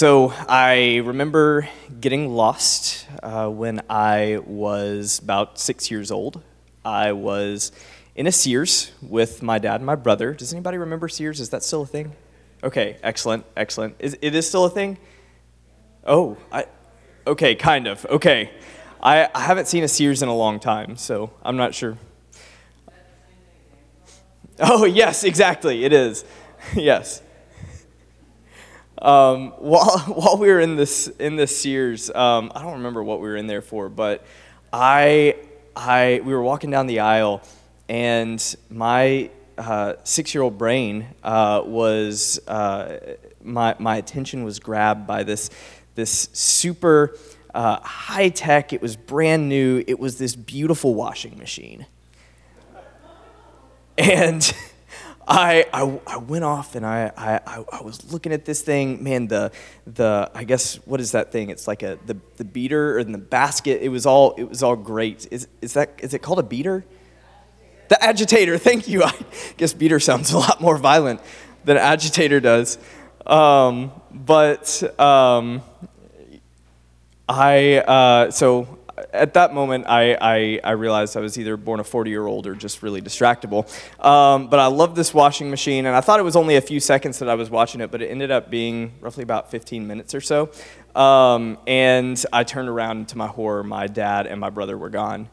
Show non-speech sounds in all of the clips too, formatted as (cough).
So I remember getting lost uh, when I was about six years old. I was in a Sears with my dad and my brother. Does anybody remember Sears? Is that still a thing? Okay, excellent, excellent. Is, it is still a thing? Oh, I, okay, kind of. Okay. I, I haven't seen a Sears in a long time, so I'm not sure. Oh, yes, exactly. It is. (laughs) yes. Um, while, (laughs) while we were in this, in this Sears, um, I don't remember what we were in there for, but I, I, we were walking down the aisle, and my uh, six-year-old brain uh, was, uh, my, my attention was grabbed by this, this super uh, high-tech, it was brand new, it was this beautiful washing machine. And (laughs) I, I, I, went off and I, I, I was looking at this thing. Man, the, the I guess, what is that thing? It's like a, the, the beater or the basket. It was all, it was all great. Is, is, that, is it called a beater? The agitator, (laughs) thank you. I guess beater sounds a lot more violent than agitator does. Um, but um, I, uh, so at that moment, I, I, I, realized I was either born a 40 year old or just really distractible. Um, but I loved this washing machine, and I thought it was only a few seconds that I was watching it, but it ended up being roughly about 15 minutes or so. Um, and I turned around, and to my horror, my dad and my brother were gone.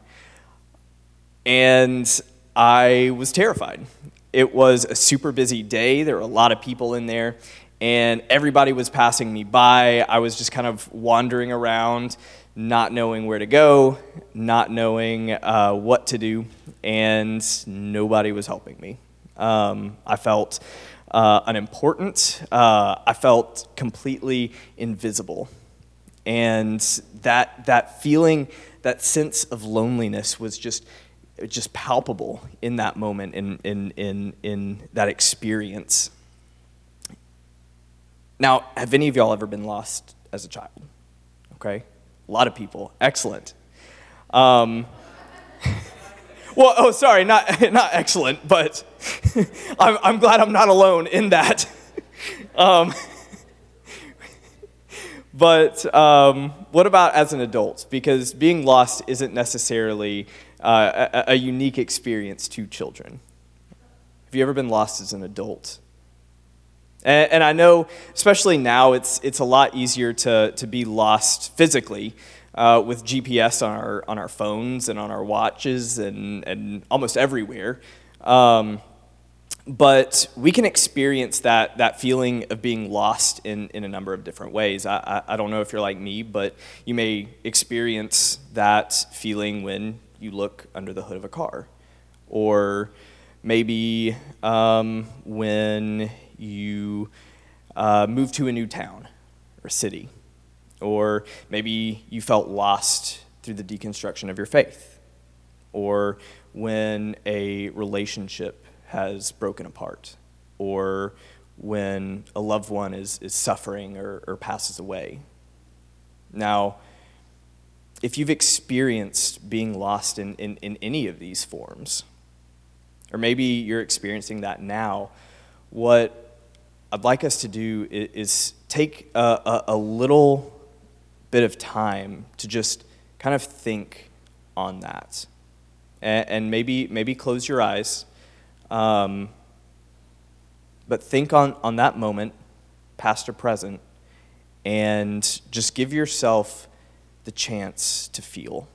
And I was terrified. It was a super busy day, there were a lot of people in there. And everybody was passing me by. I was just kind of wandering around, not knowing where to go, not knowing uh, what to do, and nobody was helping me. Um, I felt uh, unimportant. Uh, I felt completely invisible. And that, that feeling, that sense of loneliness was just, just palpable in that moment, in, in, in, in that experience. Now, have any of y'all ever been lost as a child? Okay? A lot of people. Excellent. Um, (laughs) well, oh, sorry, not, (laughs) not excellent, but (laughs) I'm, I'm glad I'm not alone in that. um, but um, what about as an adult? Because being lost isn't necessarily uh, a, a unique experience to children. Have you ever been lost as an adult? And, and I know, especially now, it's, it's a lot easier to, to be lost physically uh, with GPS on our, on our phones and on our watches and, and almost everywhere. Um, but we can experience that, that feeling of being lost in, in a number of different ways. I, I, I don't know if you're like me, but you may experience that feeling when you look under the hood of a car. Or maybe um, when you uh, moved to a new town or city, or maybe you felt lost through the deconstruction of your faith, or when a relationship has broken apart, or when a loved one is, is suffering or, or passes away. Now, if you've experienced being lost in, in, in any of these forms, or maybe you're experiencing that now, what I'd like us to do is, take a, a, a, little bit of time to just kind of think on that. And, and maybe, maybe close your eyes. Um, but think on, on that moment, past or present, and just give yourself the chance to feel.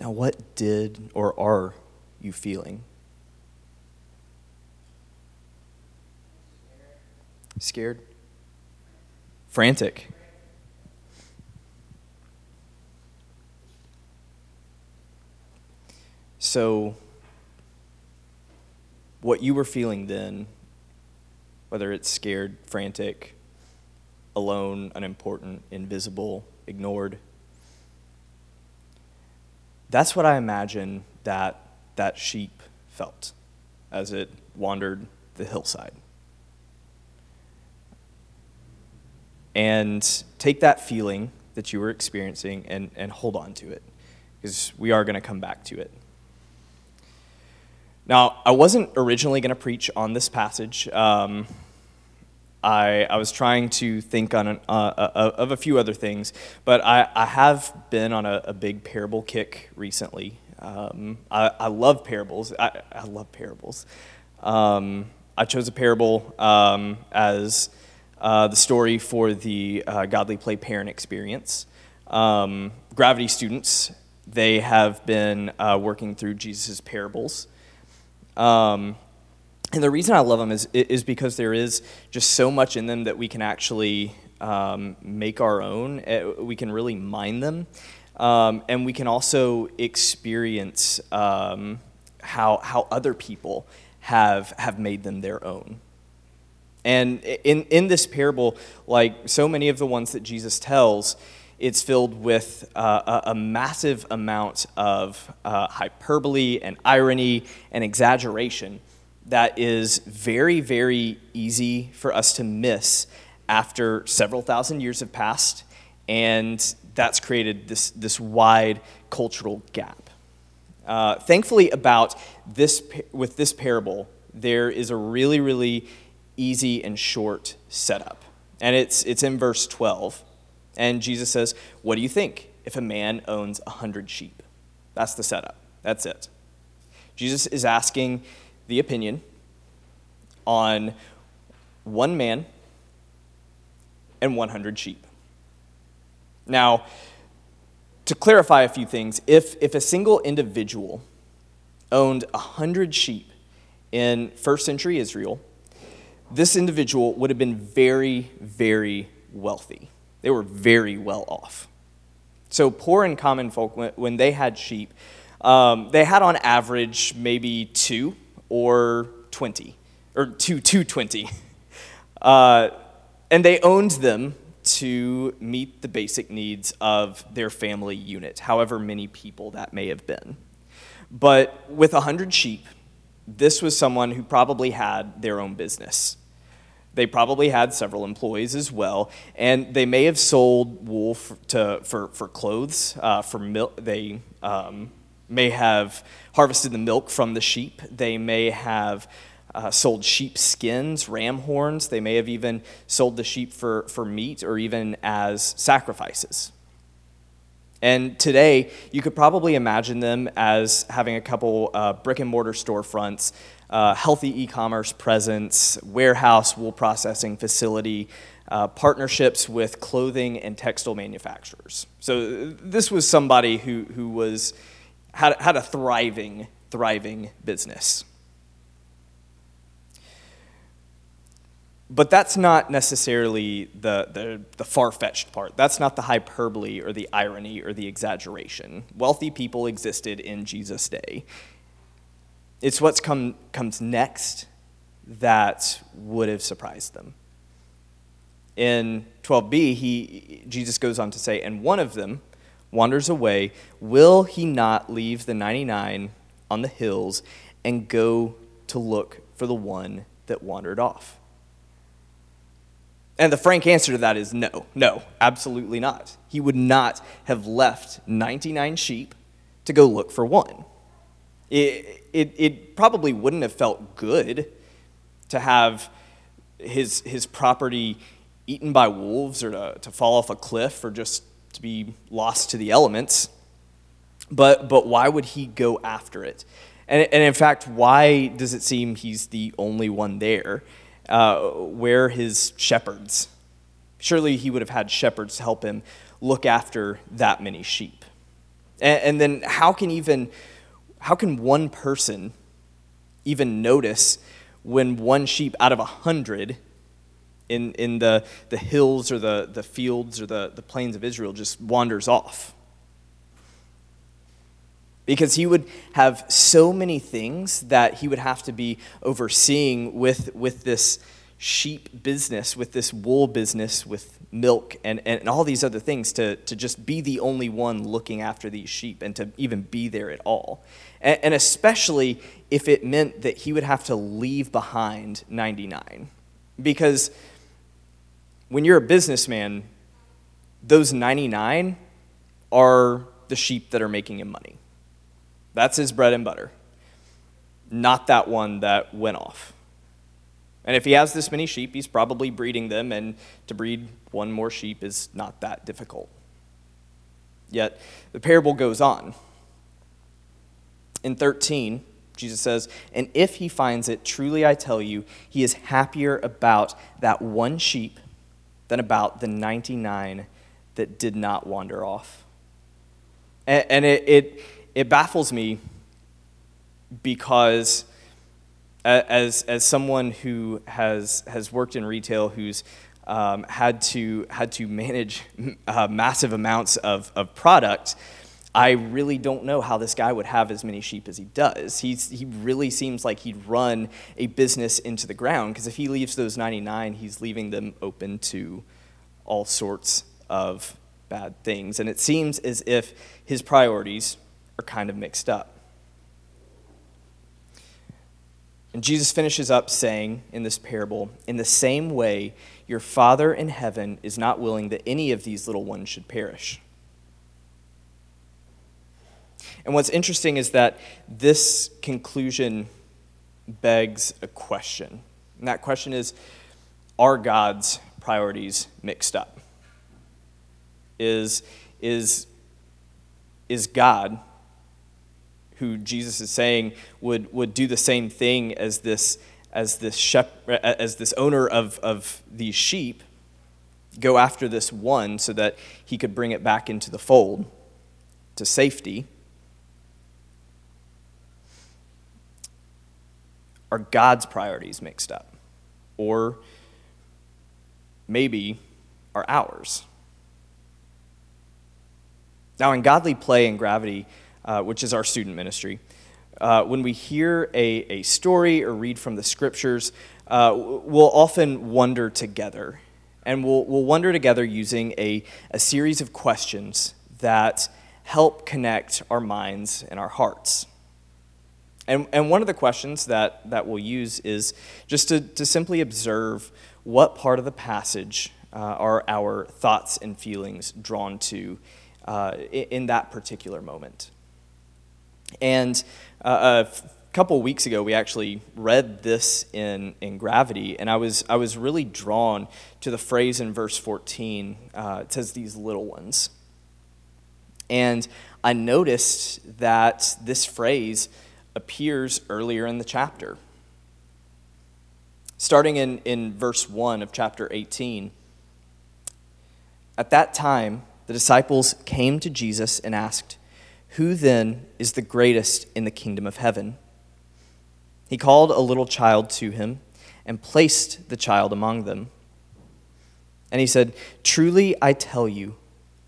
Now, what did or are you feeling? Scared? Frantic? So, what you were feeling then, whether it's scared, frantic, alone, unimportant, invisible, ignored, that's what I imagine that that sheep felt as it wandered the hillside. And take that feeling that you were experiencing and, and hold on to it, because we are going to come back to it. Now, I wasn't originally going to preach on this passage. Um, I, I was trying to think on an, uh, uh, of a few other things, but I, I have been on a, a big parable kick recently. Um, I, I love parables. I, I love parables. Um, I chose a parable um, as uh, the story for the uh, Godly Play Parent Experience. Um, Gravity students, they have been uh, working through Jesus' parables. Um, and the reason I love them is, is because there is just so much in them that we can actually um, make our own. Eh, we can really mine them. Um, and we can also experience um, how, how other people have, have made them their own. And in, in this parable, like so many of the ones that Jesus tells, it's filled with uh, a, a, massive amount of uh, hyperbole and irony and exaggeration that is very, very easy for us to miss after several thousand years have passed, and that's created this, this wide cultural gap. Uh, thankfully, about this with this parable, there is a really, really easy and short setup, and it's it's in verse twelve, and Jesus says, "What do you think if a man owns a hundred sheep?" That's the setup. That's it. Jesus is asking the opinion on one man and 100 sheep. Now, to clarify a few things, if, if a single individual owned 100 sheep in first century Israel, this individual would have been very, very wealthy. They were very well off. So, poor and common folk, when they had sheep, um, they had on average maybe two or 20, or two, 220. Uh, and they owned them to meet the basic needs of their family unit, however many people that may have been. But with 100 sheep, this was someone who probably had their own business. They probably had several employees as well, and they may have sold wool for, to, for, for clothes, uh, for milk. They um, may have harvested the milk from the sheep. They may have uh, sold sheep skins, ram horns. They may have even sold the sheep for, for meat or even as sacrifices. And today, you could probably imagine them as having a couple uh, brick and mortar storefronts, uh, healthy e commerce presence, warehouse, wool processing facility, uh, partnerships with clothing and textile manufacturers. So, this was somebody who, who was, had, had a thriving, thriving business. But that's not necessarily the, the, the far fetched part. That's not the hyperbole or the irony or the exaggeration. Wealthy people existed in Jesus' day. It's what come, comes next that would have surprised them. In 12b, he, Jesus goes on to say, And one of them wanders away. Will he not leave the 99 on the hills and go to look for the one that wandered off? And the frank answer to that is no, no, absolutely not. He would not have left 99 sheep to go look for one. It, it, it probably wouldn't have felt good to have his, his property eaten by wolves or to, to fall off a cliff or just to be lost to the elements. But, but why would he go after it? And, and in fact, why does it seem he's the only one there? uh, where his shepherds? Surely he would have had shepherds to help him look after that many sheep. And, and then how can even how can one person even notice when one sheep out of a hundred in, in the, the hills or the, the fields or the, the plains of Israel just wanders off? because he would have so many things that he would have to be overseeing with, with this sheep business, with this wool business, with milk, and, and all these other things to, to just be the only one looking after these sheep and to even be there at all. And, and especially if it meant that he would have to leave behind 99. Because when you're a businessman, those 99 are the sheep that are making him money. That's his bread and butter, not that one that went off. And if he has this many sheep, he's probably breeding them, and to breed one more sheep is not that difficult. Yet the parable goes on. In 13, Jesus says, And if he finds it, truly I tell you, he is happier about that one sheep than about the 99 that did not wander off. And, and it, it, it baffles me because as, as someone who has, has worked in retail, who's um, had, to, had to manage uh, massive amounts of, of product, I really don't know how this guy would have as many sheep as he does. He's, he really seems like he'd run a business into the ground because if he leaves those 99, he's leaving them open to all sorts of bad things. And it seems as if his priorities are kind of mixed up. And Jesus finishes up saying in this parable, In the same way, your Father in heaven is not willing that any of these little ones should perish. And what's interesting is that this conclusion begs a question. And that question is Are God's priorities mixed up? Is, is, is God who Jesus is saying would, would do the same thing as this, as this, shep, as this owner of, of these sheep, go after this one so that he could bring it back into the fold to safety. Are God's priorities mixed up? Or maybe are ours? Now, in Godly Play and Gravity, uh, which is our student ministry. Uh, when we hear a, a story or read from the scriptures, uh, we'll often wonder together. And we'll, we'll wonder together using a, a series of questions that help connect our minds and our hearts. And, and one of the questions that, that we'll use is just to, to simply observe what part of the passage uh, are our thoughts and feelings drawn to uh, in, that particular moment. And uh, a couple weeks ago, we actually read this in, in Gravity, and I was, I was really drawn to the phrase in verse 14. Uh, it says, These little ones. And I noticed that this phrase appears earlier in the chapter. Starting in, in verse 1 of chapter 18. At that time, the disciples came to Jesus and asked, who then is the greatest in the kingdom of heaven? He called a little child to him and placed the child among them. And he said, Truly I tell you,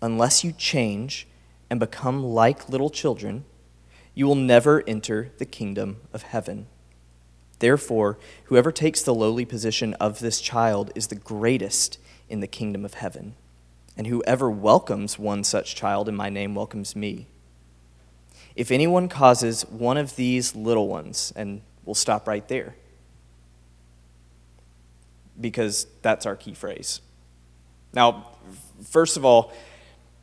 unless you change and become like little children, you will never enter the kingdom of heaven. Therefore, whoever takes the lowly position of this child is the greatest in the kingdom of heaven. And whoever welcomes one such child in my name welcomes me. If anyone causes one of these little ones, and we'll stop right there because that's our key phrase. Now, first of all,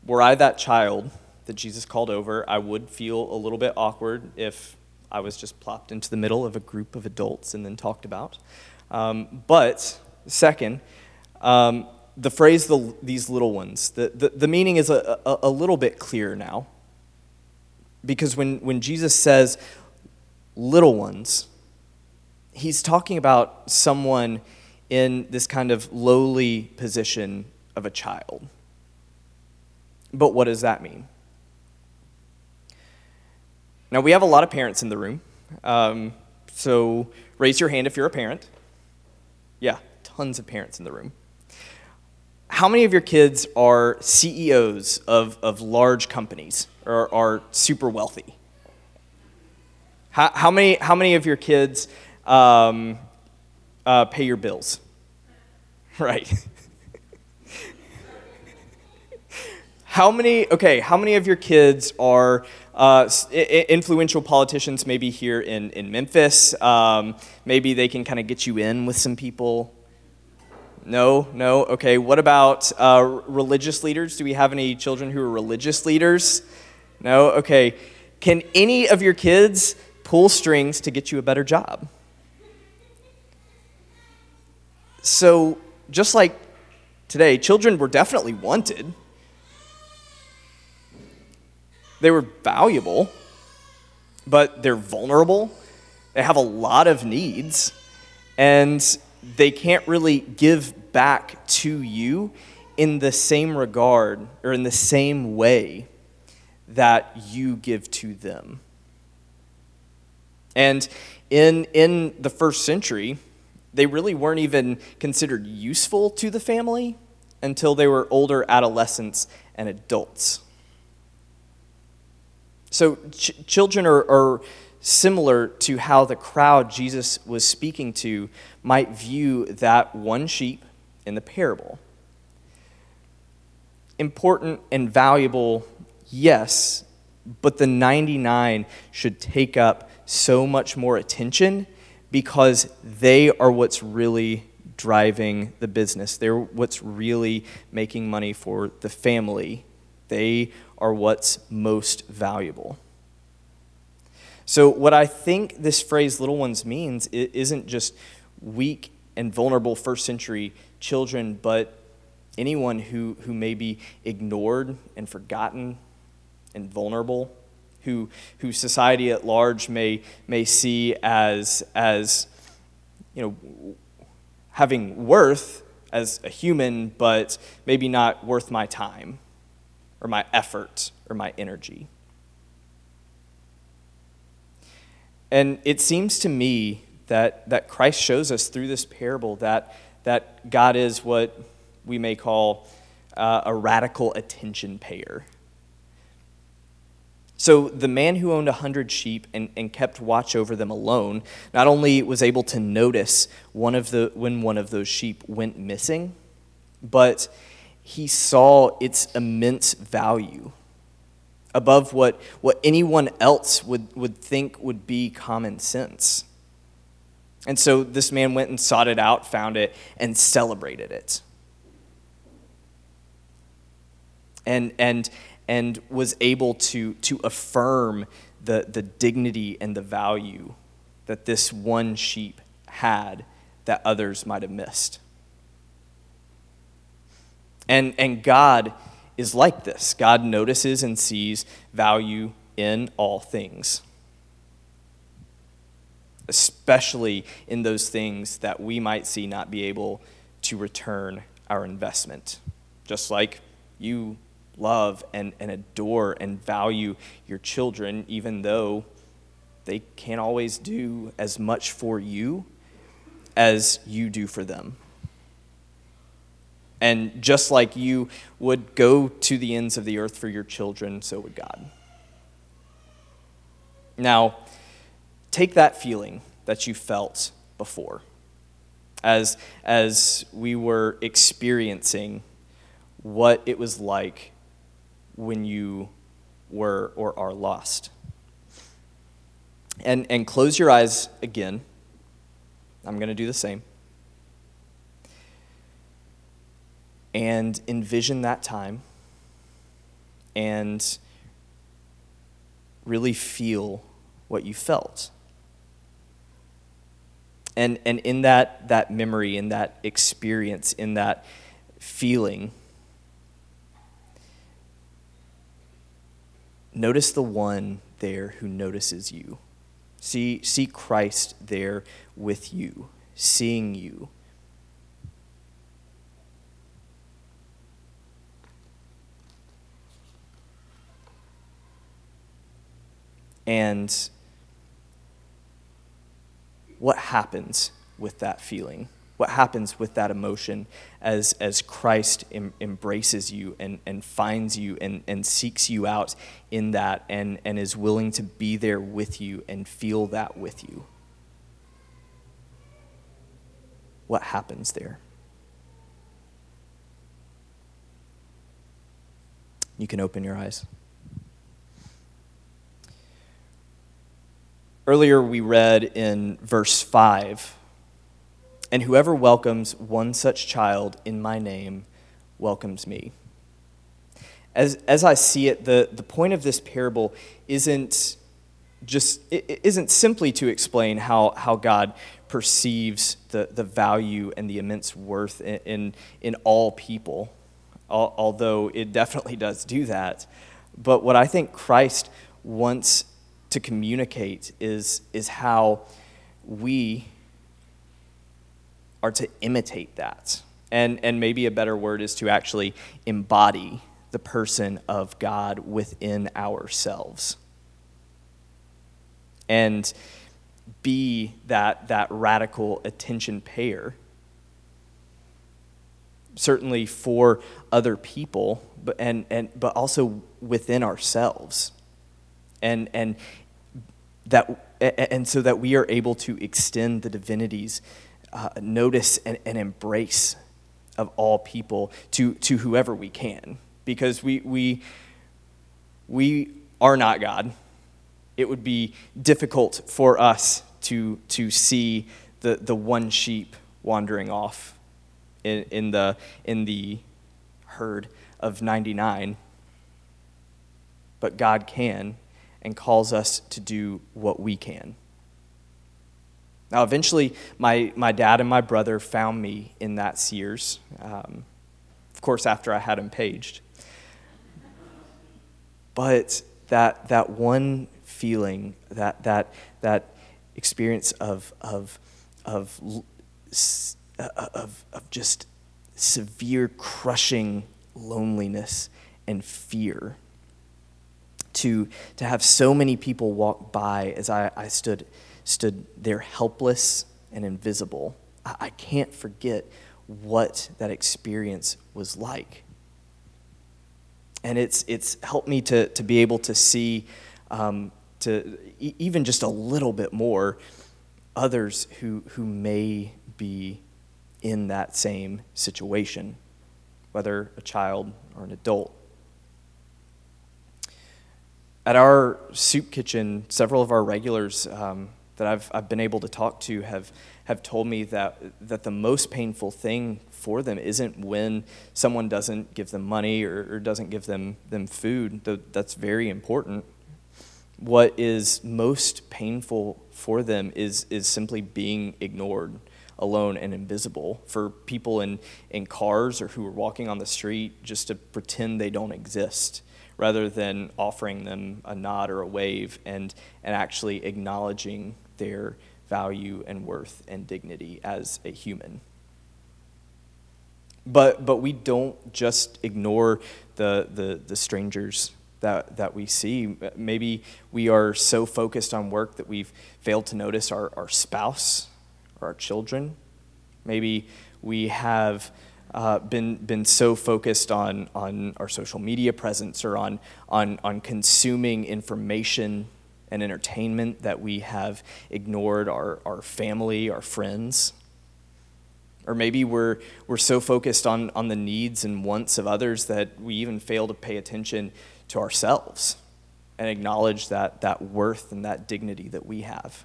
were I that child that Jesus called over, I would feel a little bit awkward if I was just plopped into the middle of a group of adults and then talked about. Um, but, second, um, the phrase the, these little ones, the, the, the meaning is a, a, a little bit clearer now. Because when, when Jesus says little ones, he's talking about someone in this kind of lowly position of a child. But what does that mean? Now, we have a lot of parents in the room. Um, so raise your hand if you're a parent. Yeah, tons of parents in the room. How many of your kids are CEOs of, of large companies? or are super wealthy. How, how, many, how many of your kids um, uh, pay your bills? (laughs) Right. (laughs) how many, okay, how many of your kids are uh, influential politicians, maybe here in, in Memphis? Um, maybe they can kind of get you in with some people. No, no. Okay. What about uh, religious leaders? Do we have any children who are religious leaders? No. Okay. Can any of your kids pull strings to get you a better job? So, just like today, children were definitely wanted. They were valuable, but they're vulnerable. They have a lot of needs. And they can't really give back to you in the same regard or in the same way that you give to them. And in, in the first century, they really weren't even considered useful to the family until they were older adolescents and adults. So, ch- children are, are similar to how the crowd Jesus was speaking to might view that one sheep in the parable. Important and valuable, yes, but the 99 should take up so much more attention because they are what's really driving the business. They're what's really making money for the family. They are what's most valuable. So, what I think this phrase little ones means isn't just weak and vulnerable first century children, but anyone who, who may be ignored and forgotten and vulnerable, who, who society at large may, may see as, as you know, having worth as a human, but maybe not worth my time or my effort or my energy. And it seems to me that, that Christ shows us through this parable that, that God is what we may call uh, a radical attention payer. So the man who owned a hundred sheep and, and kept watch over them alone not only was able to notice one of the, when one of those sheep went missing, but he saw its immense value above what, what anyone else would, would think would be common sense. And so this man went and sought it out, found it, and celebrated it. And, and, and was able to, to affirm the, the dignity and the value that this one sheep had that others might have missed. And, and God is like this God notices and sees value in all things, especially in those things that we might see not be able to return our investment. Just like you love and, and adore and value your children, even though they can't always do as much for you as you do for them. And just like you would go to the ends of the earth for your children, so would God. Now, take that feeling that you felt before as, as we were experiencing what it was like when you were or are lost. And, and close your eyes again. I'm going to do the same. And envision that time and really feel what you felt. And, and in that, that memory, in that experience, in that feeling, notice the one there who notices you. See, see Christ there with you, seeing you And what happens with that feeling? What happens with that emotion as, as Christ em, embraces you and, and finds you and, and seeks you out in that and, and is willing to be there with you and feel that with you? What happens there? You can open your eyes. Earlier, we read in verse 5 And whoever welcomes one such child in my name welcomes me. As, as I see it, the, the point of this parable isn't just it isn't simply to explain how, how God perceives the, the value and the immense worth in, in, in all people although it definitely does do that. But what I think Christ wants to communicate is, is how we are to imitate that. And, and maybe a better word is to actually embody the person of God within ourselves. And be that, that radical attention payer certainly for other people, but, and, and, but also within ourselves. And, and, that, and so that we are able to extend the divinity's uh, notice and, and embrace of all people to, to whoever we can. Because we, we, we are not God. It would be difficult for us to, to see the, the one sheep wandering off in, in, the, in the herd of 99. But God can and calls us to do what we can. Now, eventually, my, my dad and my brother found me in that Sears, um, of course, after I had him paged. But that, that one feeling, that, that, that experience of, of, of of, of just severe, crushing loneliness and fear. To, to have so many people walk by as I, I stood, stood there helpless and invisible. I, I can't forget what that experience was like. And it's, it's helped me to, to be able to see, um, to even just a little bit more, others who, who may be in that same situation, whether a child or an adult. At our soup kitchen, several of our regulars um, that I've, I've been able to talk to have, have told me that, that the most painful thing for them isn't when someone doesn't give them money or, or doesn't give them, them food. That's very important. What is most painful for them is, is simply being ignored alone and invisible for people in, in cars or who are walking on the street just to pretend they don't exist rather than offering them a nod or a wave and, and actually acknowledging their value and worth and dignity as a human. But, but we don't just ignore the, the, the strangers that, that we see. Maybe we are so focused on work that we've failed to notice our, our spouse or our children. Maybe we have uh, been, been so focused on, on our social media presence or on, on, on consuming information and entertainment that we have ignored our, our family, our friends. Or maybe we're, we're so focused on, on the needs and wants of others that we even fail to pay attention to ourselves and acknowledge that, that worth and that dignity that we have.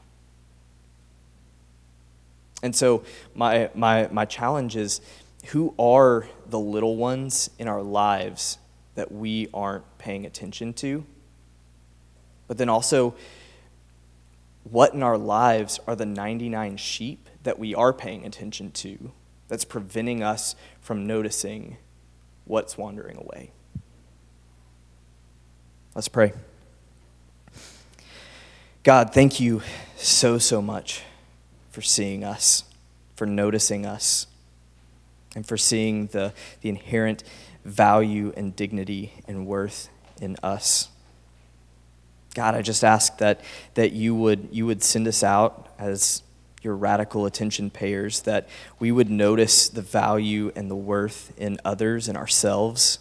And so, my, my, my challenge is who are the little ones in our lives that we aren't paying attention to? But then also, what in our lives are the 99 sheep that we are paying attention to that's preventing us from noticing what's wandering away? Let's pray. God, thank you so, so much for seeing us, for noticing us, and for seeing the, the inherent value and dignity and worth in us. God, I just ask that, that you, would, you would send us out as your radical attention payers, that we would notice the value and the worth in others and ourselves,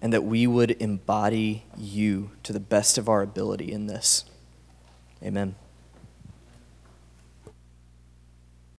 and that we would embody you to the best of our ability in this. Amen.